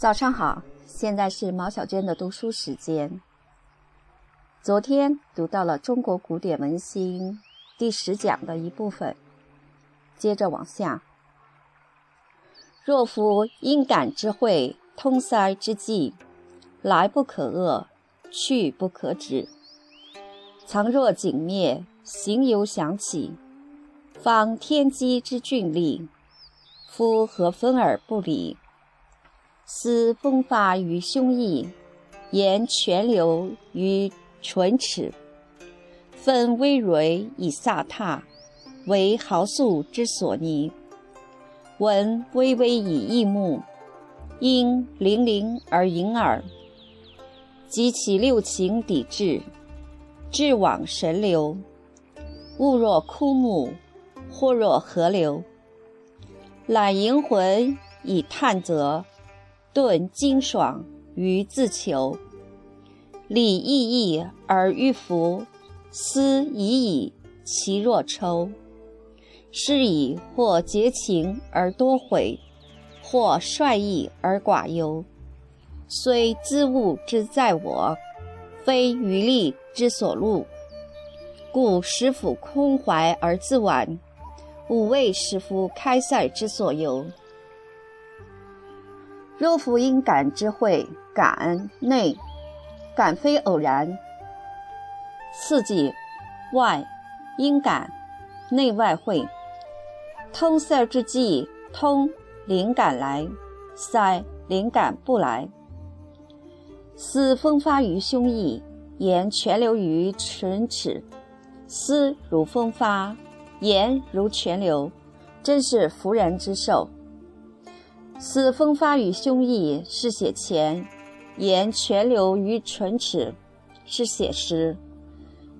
早上好，现在是毛小娟的读书时间。昨天读到了中国古典文心第十讲的一部分，接着往下。若夫因感之会，通塞之际，来不可遏，去不可止。藏若景灭，行犹响起，方天机之峻丽，夫何分而不理？思风发于胸臆，言泉流于唇齿。分微蕊以飒沓，为豪素之所拟。闻微微以异目，因泠泠而隐耳。及其六情抵至，志往神流。物若枯木，或若河流。揽银魂以探泽。顿精爽于自求，理意义而欲服，思已矣其若抽。是以或结情而多悔，或率意而寡忧。虽兹物之在我，非余力之所录，故使夫空怀而自惋，吾谓使夫开塞之所由。若夫因感之会，感内感非偶然，刺激外因感内外会，通塞之际，通灵感来，塞灵感不来。思风发于胸臆，言泉流于唇齿。思如风发，言如泉流，真是福人之寿。思风发于胸臆是写前，言泉流于唇齿是写实。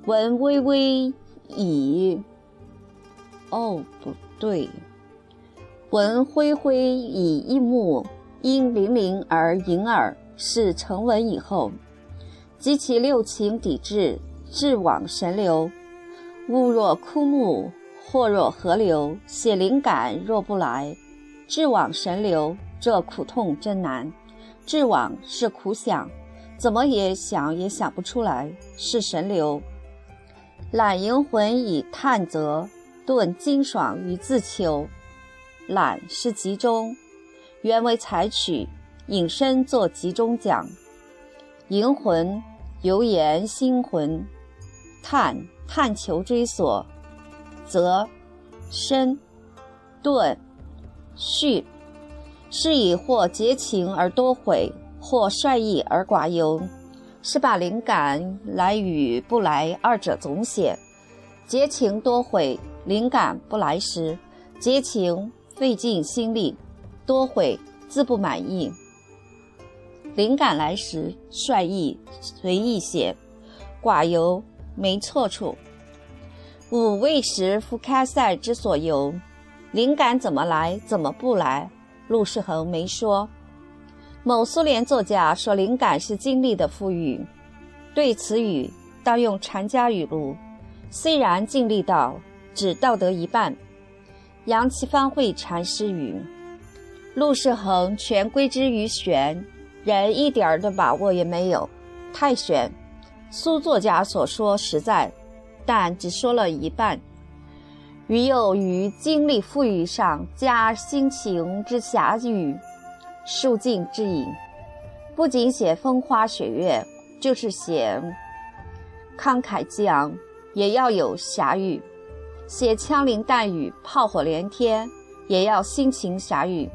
闻微微以，哦不对，闻恢恢以一目，因灵灵而盈耳是成文以后。及其六情抵至，志往神流。物若枯木，或若河流，写灵感若不来。志往神流，这苦痛真难。志往是苦想，怎么也想也想不出来，是神流。揽银魂以探则，顿精爽于自求。揽是集中，原为采取，引申作集中讲。银魂，游言心魂。探，探求追索。则，深。顿。序，是以或结情而多悔，或率意而寡忧，是把灵感来与不来二者总写。结情多悔，灵感不来时，结情费尽心力，多悔自不满意。灵感来时，率意随意写，寡忧没错处。吾未时夫开塞之所由。灵感怎么来，怎么不来？陆世恒没说。某苏联作家说，灵感是经历的赋予。对此语，当用禅家语录：虽然尽力道，只道得一半。杨奇方会禅师语：陆世恒全归之于玄，人一点儿的把握也没有，太玄。苏作家所说实在，但只说了一半。余又于精力富裕上加心情之遐迩、数尽之隐，不仅写风花雪月，就是写慷慨激昂，也要有侠欲；写枪林弹雨、炮火连天，也要心情侠欲。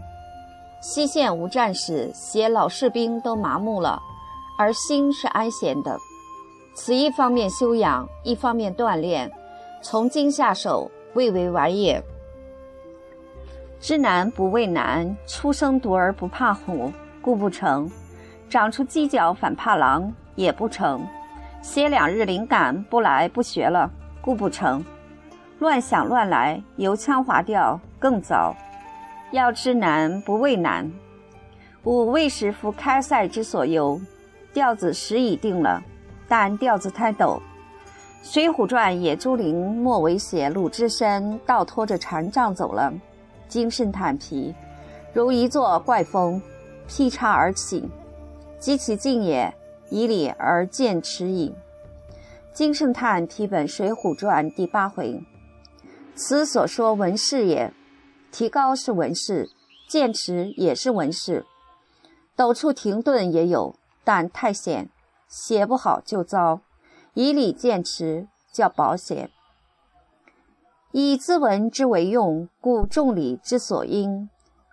西线无战事，写老士兵都麻木了，而心是安闲的。此一方面修养，一方面锻炼，从今下手。未为玩也。知难不畏难，初生犊儿不怕虎，故不成；长出犄角反怕狼，也不成。歇两日灵感不来不学了，故不成。乱想乱来，油腔滑调，更糟。要知难不畏难。吾未识夫开塞之所由，调子时已定了，但调子太陡。《水浒传》野猪林末尾写鲁智深倒拖着禅杖走了，精神坦皮，如一座怪峰。劈叉而起，及其进也，以礼而见持矣。金圣叹批本《水浒传》第八回，此所说文士也。提高是文士，剑持也是文士。陡处停顿也有，但太险，写不好就糟。以礼见持，较保险。以兹文之为用，故众礼之所应。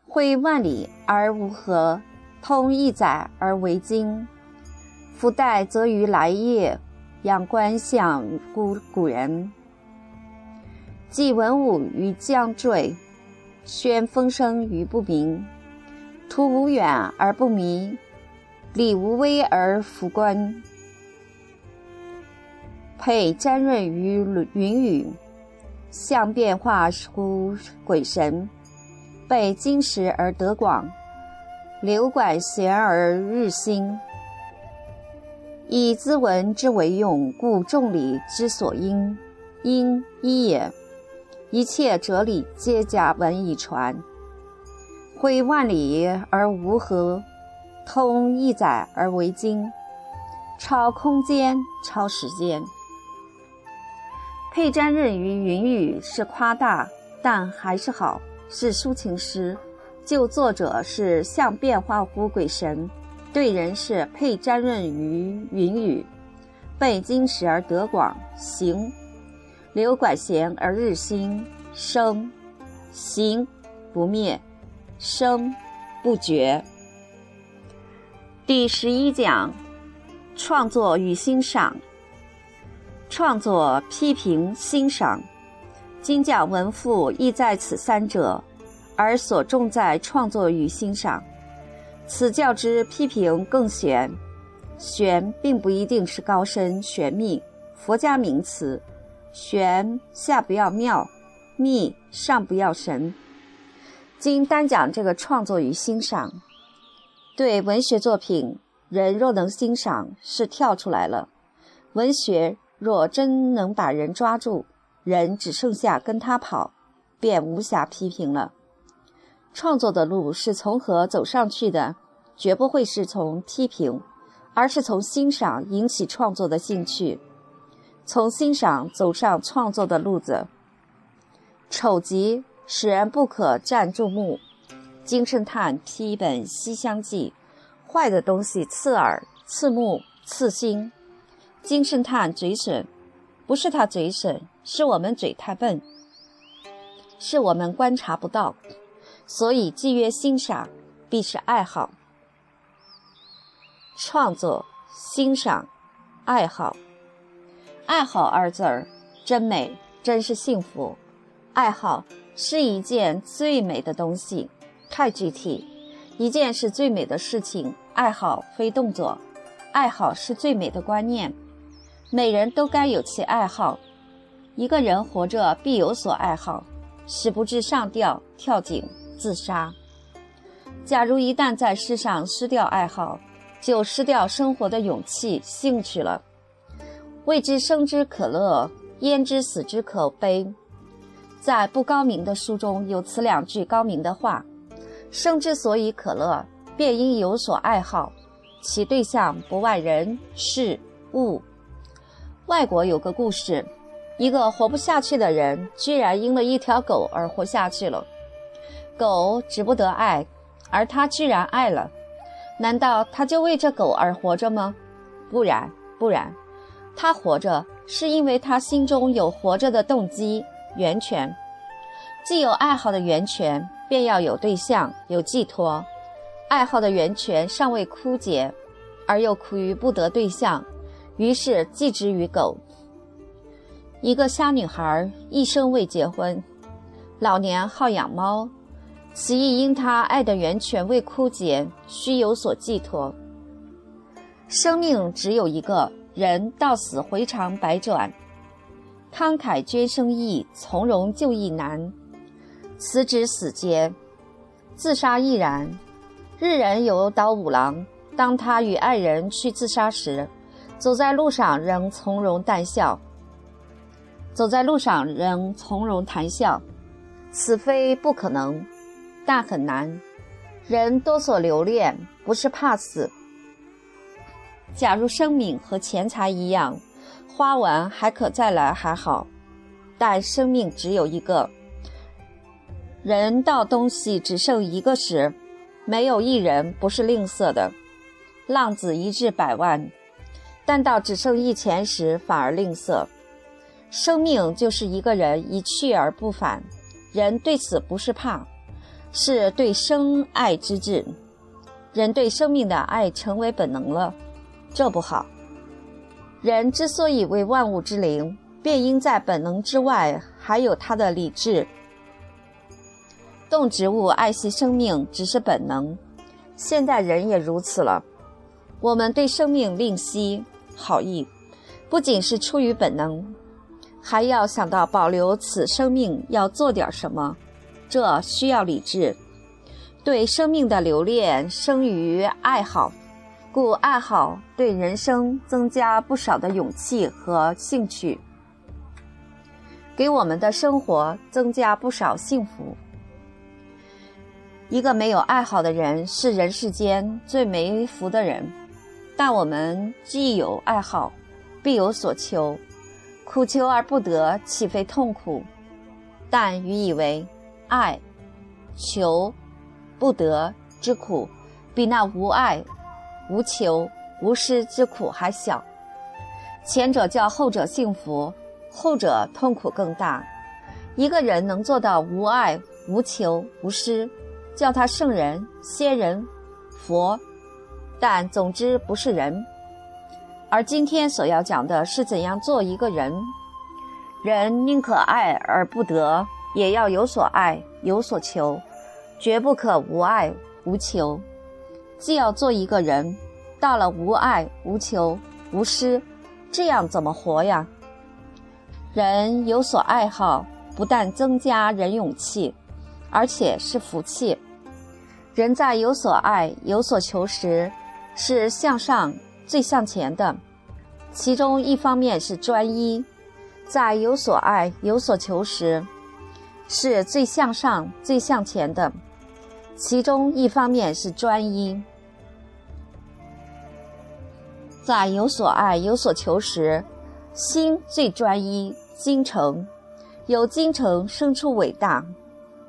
会万里而无合，通一载而为经。夫代则于来业，仰观象古古人。既文武于将坠，宣风声于不明。图无远而不迷，礼无危而弗观。配沾润于云雨，相变化乎鬼神。被金石而得广，流管弦而日新。以兹文之为用，故众礼之所应。应一也。一切哲理皆假文以传。会万里而无合，通一载而为经，超空间，超时间。佩沾润于云雨是夸大，但还是好。是抒情诗，就作者是像变化乎鬼神，对人是佩沾润于云雨，被金石而得广行，流管弦而日新生，行不灭，生不绝。第十一讲，创作与欣赏。创作、批评、欣赏。今讲文赋亦在此三者，而所重在创作与欣赏。此教之批评更玄，玄并不一定是高深玄秘，佛家名词，玄下不要妙，秘上不要神。今单讲这个创作与欣赏。对文学作品，人若能欣赏，是跳出来了；文学若真能把人抓住。人只剩下跟他跑，便无暇批评了。创作的路是从何走上去的？绝不会是从批评，而是从欣赏引起创作的兴趣，从欣赏走上创作的路子。丑极使人不可占注目。金圣叹批本《西厢记》，坏的东西刺耳、刺目、刺心。金圣叹嘴损，不是他嘴损。是我们嘴太笨，是我们观察不到，所以既曰欣赏，必是爱好。创作、欣赏、爱好，爱好二字儿真美，真是幸福。爱好是一件最美的东西，太具体。一件是最美的事情，爱好非动作，爱好是最美的观念。每人都该有其爱好。一个人活着必有所爱好，使不至上吊、跳井、自杀。假如一旦在世上失掉爱好，就失掉生活的勇气、兴趣了。未知生之可乐，焉知死之可悲？在不高明的书中有此两句高明的话：生之所以可乐，便应有所爱好，其对象不外人、事、物。外国有个故事。一个活不下去的人，居然因了一条狗而活下去了。狗只不得爱，而他居然爱了。难道他就为这狗而活着吗？不然，不然，他活着是因为他心中有活着的动机源泉。既有爱好的源泉，便要有对象，有寄托。爱好的源泉尚未枯竭，而又苦于不得对象，于是寄之于狗。一个瞎女孩一生未结婚，老年好养猫，此亦因她爱的源泉未枯竭，需有所寄托。生命只有一个人，到死回肠百转，慷慨捐生易，从容就义难。辞职死节，自杀亦然。日人有岛五郎，当他与爱人去自杀时，走在路上仍从容淡笑。走在路上仍从容谈笑，此非不可能，但很难。人多所留恋，不是怕死。假如生命和钱财一样，花完还可再来还好，但生命只有一个。人到东西只剩一个时，没有一人不是吝啬的。浪子一掷百万，但到只剩一钱时反而吝啬。生命就是一个人一去而不返，人对此不是怕，是对生爱之至。人对生命的爱成为本能了，这不好。人之所以为万物之灵，便因在本能之外还有他的理智。动植物爱惜生命只是本能，现代人也如此了。我们对生命吝惜好意，不仅是出于本能，还要想到保留此生命要做点什么，这需要理智。对生命的留恋生于爱好，故爱好对人生增加不少的勇气和兴趣，给我们的生活增加不少幸福。一个没有爱好的人是人世间最没福的人。但我们既有爱好，必有所求，苦求而不得，岂非痛苦？但予以为爱、求、不得之苦，比那无爱、无求、无失之苦还小。前者叫后者幸福，后者痛苦更大。一个人能做到无爱、无求、无失。叫他圣人、仙人、佛，但总之不是人。而今天所要讲的是怎样做一个人。人宁可爱而不得，也要有所爱，有所求，绝不可无爱无求。既要做一个人，到了无爱无求无失，这样怎么活呀？人有所爱好，不但增加人勇气。而且是福气。人在有所爱、有所求时，是向上、最向前的。其中一方面是专一，在有所爱、有所求时，是最向上、最向前的。其中一方面是专一，在有所爱、有所求时，心最专一、精诚。有精诚，生出伟大。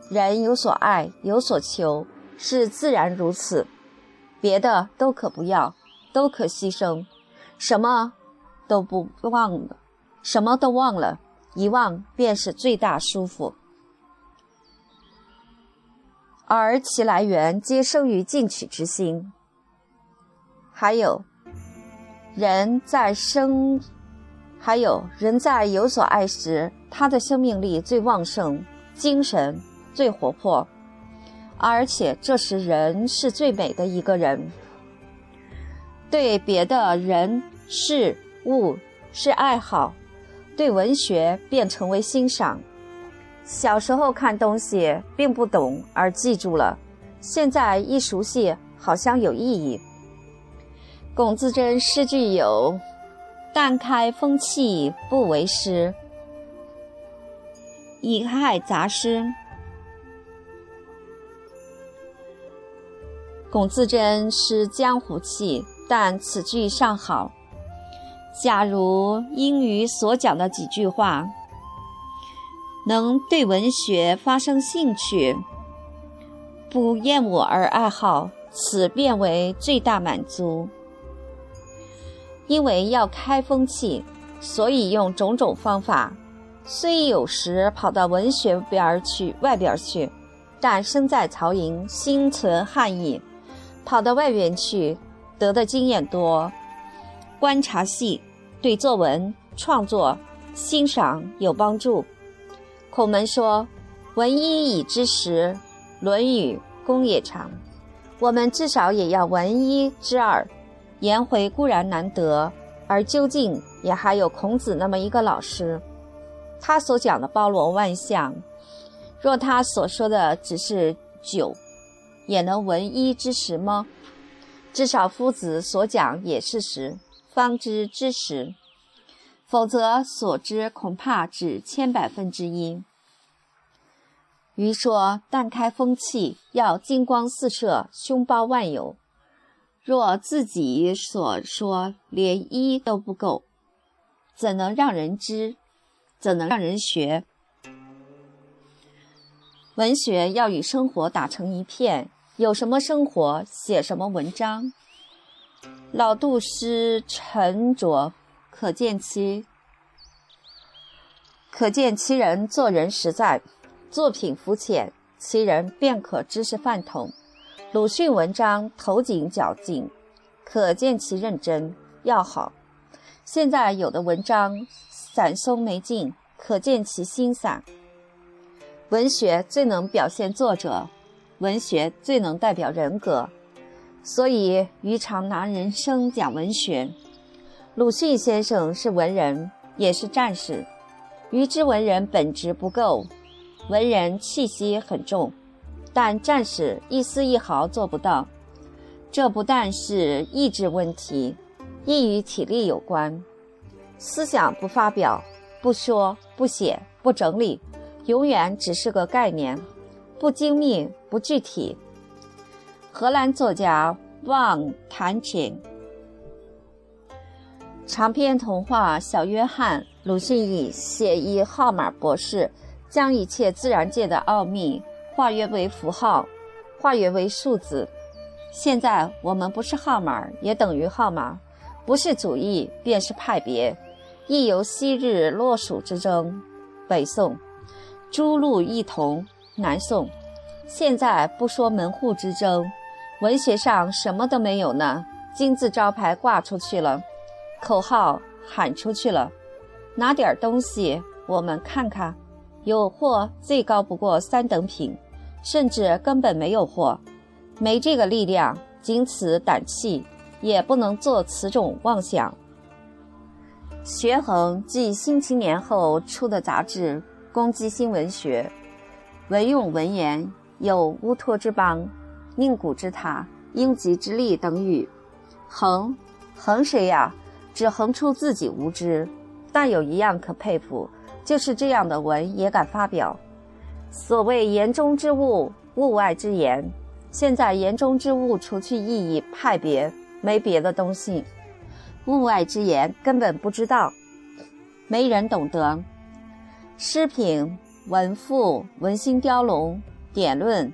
人有所爱，有所求，是自然如此，别的都可不要，都可牺牲，什么都不忘了，什么都忘了，遗忘便是最大舒服。而其来源皆生于进取之心。还有，人在生，还有人在有所爱时，他的生命力最旺盛，精神。最活泼，而且这时人是最美的一个人。对别的人事物是爱好，对文学便成为欣赏。小时候看东西并不懂而记住了，现在一熟悉好像有意义。龚自珍诗句有：“淡开风气不为诗，以害杂诗。”龚自珍是江湖气，但此句尚好。假如英语所讲的几句话，能对文学发生兴趣，不厌我而爱好，此便为最大满足。因为要开风气，所以用种种方法，虽有时跑到文学边儿去外边儿去，但身在曹营，心存汉意。跑到外边去，得的经验多，观察细，对作文创作欣赏有帮助。孔门说：“闻一以知十，《论语》公也长。”我们至少也要闻一知二。颜回固然难得，而究竟也还有孔子那么一个老师，他所讲的包罗万象。若他所说的只是酒。也能闻一之时吗？至少夫子所讲也是实，方知之实。否则所知恐怕只千百分之一。余说：“淡开风气，要金光四射，胸包万有。若自己所说连一都不够，怎能让人知？怎能让人学？文学要与生活打成一片，有什么生活，写什么文章。老杜诗沉着，可见其可见其人做人实在。”作品肤浅，其人便可知是饭桶。鲁迅文章头颈较劲，可见其认真要好。现在有的文章散松没劲，可见其心散。文学最能表现作者，文学最能代表人格，所以余常拿人生讲文学。鲁迅先生是文人，也是战士。余之文人本质不够。文人气息很重，但战士一丝一毫做不到。这不但是意志问题，亦与体力有关。思想不发表、不说、不写、不整理，永远只是个概念，不精密、不具体。荷兰作家旺坦钦长篇童话《小约翰》，鲁迅以写一号码博士。将一切自然界的奥秘化约为符号，化约为数字。现在我们不是号码，也等于号码；不是主义，便是派别。亦由昔日洛蜀之争，北宋；诸路异同，南宋。现在不说门户之争，文学上什么都没有呢？金字招牌挂出去了，口号喊出去了，拿点东西我们看看。有货最高不过三等品，甚至根本没有货。没这个力量，仅此胆气，也不能做此种妄想。学衡继《新青年》后出的杂志，攻击新文学，文用文言有乌托之邦、宁古之塔、英吉之力等语。衡，衡谁呀？只衡出自己无知。但有一样可佩服。就是这样的文也敢发表，所谓言中之物，物外之言。现在言中之物除去意义派别，没别的东西。物外之言根本不知道，没人懂得。诗品、文赋、文心雕龙、典论、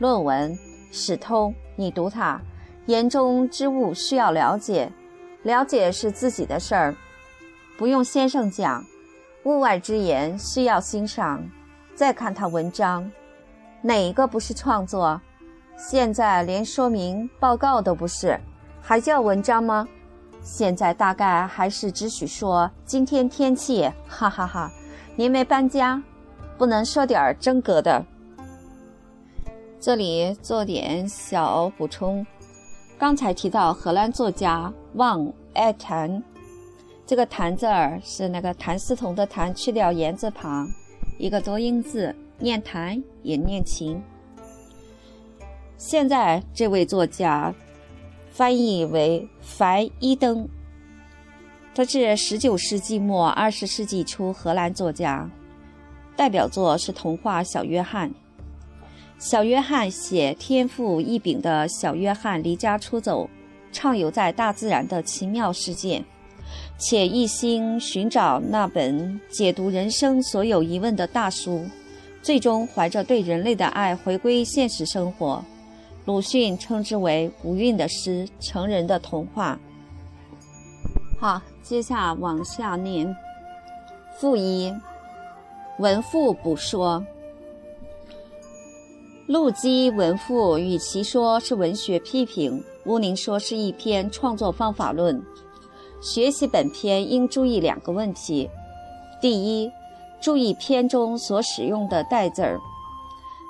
论文、史通，你读它，言中之物需要了解，了解是自己的事儿，不用先生讲。物外之言需要欣赏，再看他文章，哪一个不是创作？现在连说明报告都不是，还叫文章吗？现在大概还是只许说今天天气，哈哈哈！您没搬家，不能说点真格的。这里做点小补充，刚才提到荷兰作家旺艾坦。这个“谭”字儿是那个谭嗣同的“谭”，去掉言字旁，一个多音字，念“谭”也念“琴”。现在这位作家翻译为樊一登，他是十九世纪末二十世纪初荷兰作家，代表作是童话《小约翰》。小约翰写天赋异禀的小约翰离家出走，畅游在大自然的奇妙世界。且一心寻找那本解读人生所有疑问的大书，最终怀着对人类的爱回归现实生活。鲁迅称之为“无韵的诗，成人的童话”。好，接下往下念。附一，文赋补说。陆机文赋与其说是文学批评，乌宁说是一篇创作方法论。学习本篇应注意两个问题：第一，注意篇中所使用的代字儿。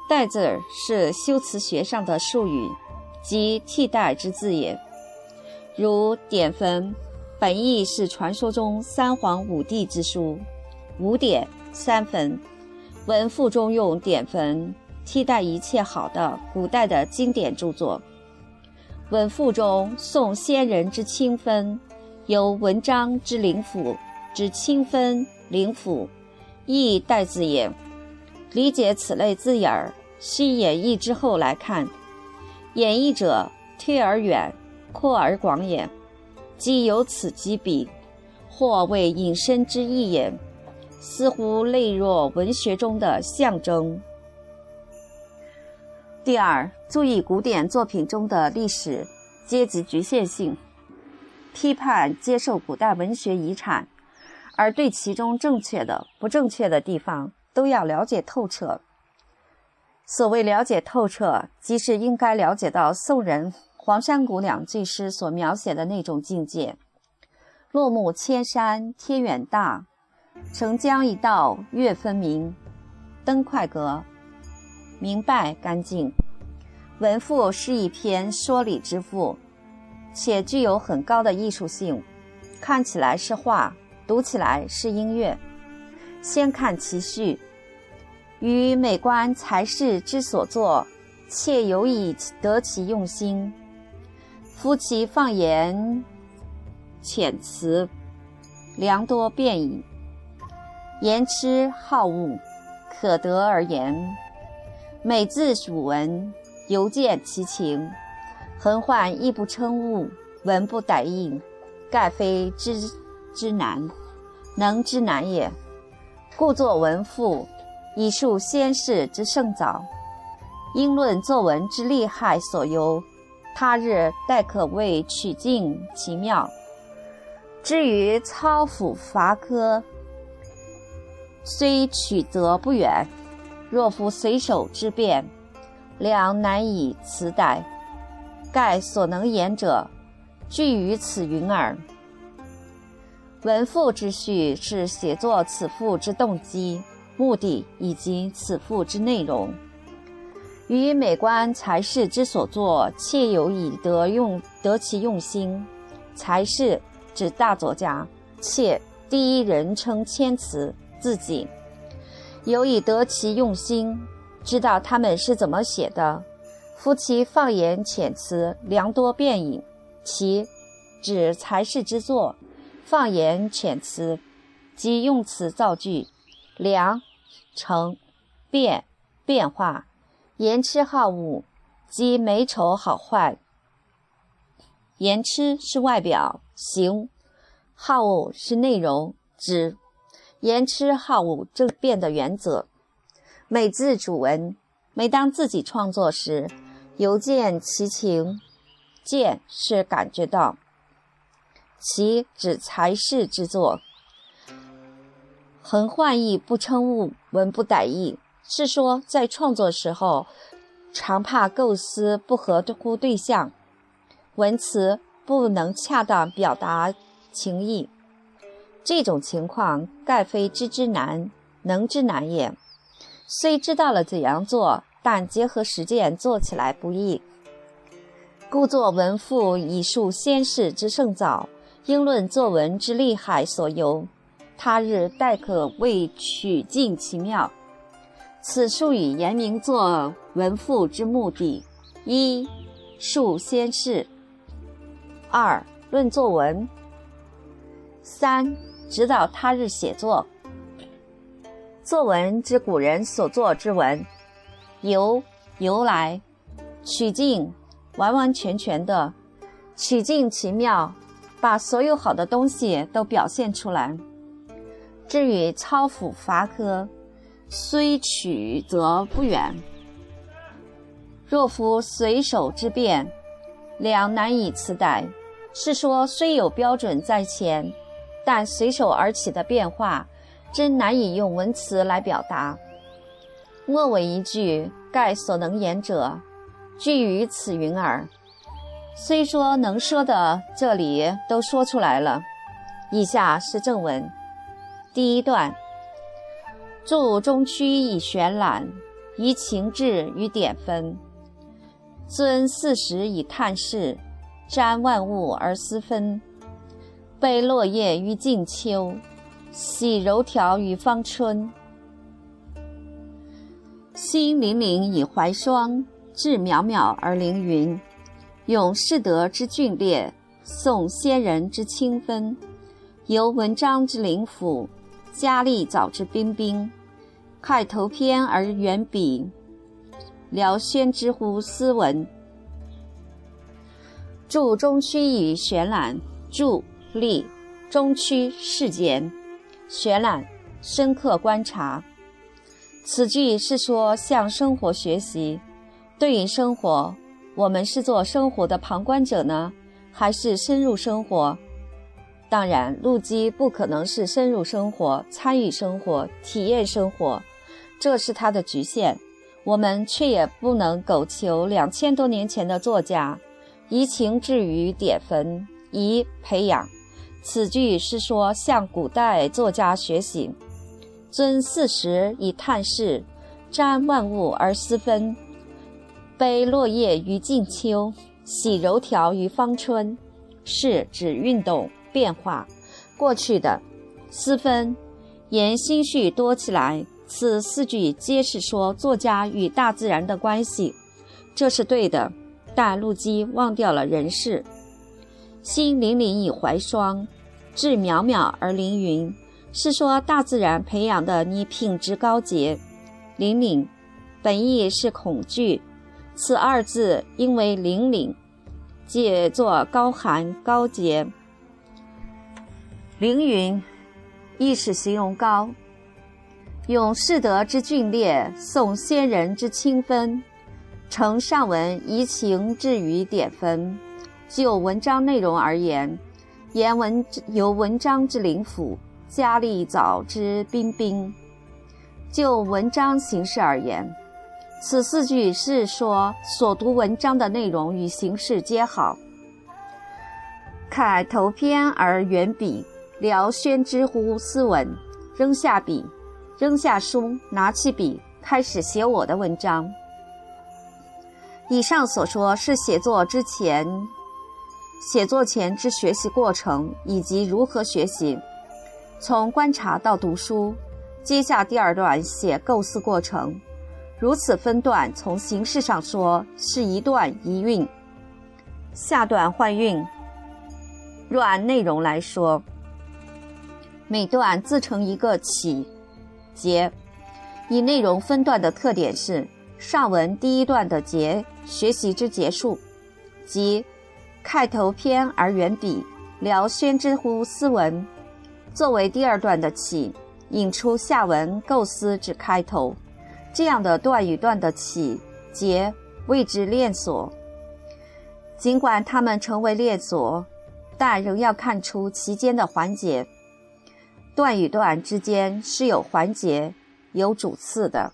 代字儿是修辞学上的术语，即替代之字也。如典坟，本意是传说中三皇五帝之书，五典三坟。文赋中用典坟替代一切好的古代的经典著作。文赋中颂先人之清分。由文章之灵府之清分灵府，亦代字也。理解此类字眼儿，需演绎之后来看。演绎者推而远，扩而广也，即由此及彼，或为引申之意也。似乎类若文学中的象征。第二，注意古典作品中的历史阶级局限性，批判接受古代文学遗产，而对其中正确的、不正确的地方都要了解透彻。所谓了解透彻，即是应该了解到宋人黄山谷两句诗所描写的那种境界：落木千山天远大，澄江一道月分明，登快阁。明白干净，文赋是一篇说理之赋，且具有很高的艺术性。看起来是画，读起来是音乐。先看其序，于美观才士之所作，且有以得其用心。夫其放言遣词，良多变矣。言之好恶，可得而言。每字属文，犹见其情；横患亦不称物，文不逮意，盖非知之难，能之难也。故作文赋，以述先世之圣早，应论作文之利害所由。他日待可谓取尽其妙。至于操斧伐柯，虽取则不远。若夫随手之变，良难以辞逮。盖所能言者，具于此云耳。文赋之序是写作此赋之动机、目的以及此赋之内容。于美观才士之所作，切有以得用得其用心。才士指大作家，切第一人称谦辞自己。有以得其用心，知道他们是怎么写的。夫其放言遣词，良多变矣。其指才士之作，放言遣词，即用词造句。良成变变化，言痴好恶，即美丑好坏。言痴是外表形，好恶是内容指。言痴好恶正变的原则。每字主文，每当自己创作时，犹见其情。见是感觉到，其指才士之作。横患意不称物，文不逮意，是说在创作时候，常怕构思不合乎对象，文词不能恰当表达情意。这种情况，盖非知之难，能之难也。虽知道了怎样做，但结合实践做起来不易。故作文赋以述先世之圣早，应论作文之厉害所由。他日待可谓取尽其妙。此术语言明作文赋之目的：一、述先世；二、论作文；三。指导他日写作。作文之古人所作之文，由由来，取尽，完完全全的，取尽其妙，把所有好的东西都表现出来。至于操斧伐柯，虽取则不远。若夫随手之变，良难以辞代。是说虽有标准在前。但随手而起的变化，真难以用文词来表达。末尾一句，盖所能言者，具于此云耳。虽说能说的，这里都说出来了。以下是正文，第一段：注中区以玄览，以情志与典分；尊四时以探视，瞻万物而思分。悲落叶于静秋，喜柔条于芳春。心凛凛以怀霜，志渺渺而凌云。咏士德之峻烈，颂先人之清芬。游文章之灵甫，嘉丽藻之彬彬。开头篇而远笔，聊轩之乎斯文。注中区与玄览，注立中区事件，玄览深刻观察。此句是说向生活学习。对于生活，我们是做生活的旁观者呢，还是深入生活？当然，陆基不可能是深入生活、参与生活、体验生活，这是他的局限。我们却也不能苟求两千多年前的作家。移情至于典坟，移培养。此句是说向古代作家学习，尊四时以探视，瞻万物而思分，悲落叶于静秋，喜柔条于芳春。是指运动变化，过去的思分，言心绪多起来。此四句皆是说作家与大自然的关系，这是对的。但陆机忘掉了人事，心凛凛以怀霜，志渺渺而凌云，是说大自然培养的你品质高洁。凛凛，本意是恐惧，此二字因为凛凛，解作高寒高洁。凌云，亦是形容高，咏士德之峻烈，颂先人之清芬。承上文移情至于典分，就文章内容而言，言文由文章之灵府，加丽藻之彬彬；就文章形式而言，此四句是说所读文章的内容与形式皆好。楷头篇而远笔，聊轩之乎斯文，扔下笔，扔下书，拿起笔，开始写我的文章。以上所说是写作之前、写作前之学习过程，以及如何学习，从观察到读书。接下第二段写构思过程，如此分段。从形式上说是一段一韵，下段换韵。若按内容来说，每段自成一个起、结。以内容分段的特点是。上文第一段的结，学习之结束，即开头篇而远笔，聊轩之乎斯文，作为第二段的起，引出下文构思之开头。这样的段与段的起结谓之链锁。尽管它们成为链锁，但仍要看出其间的环节。段与段之间是有环节、有主次的。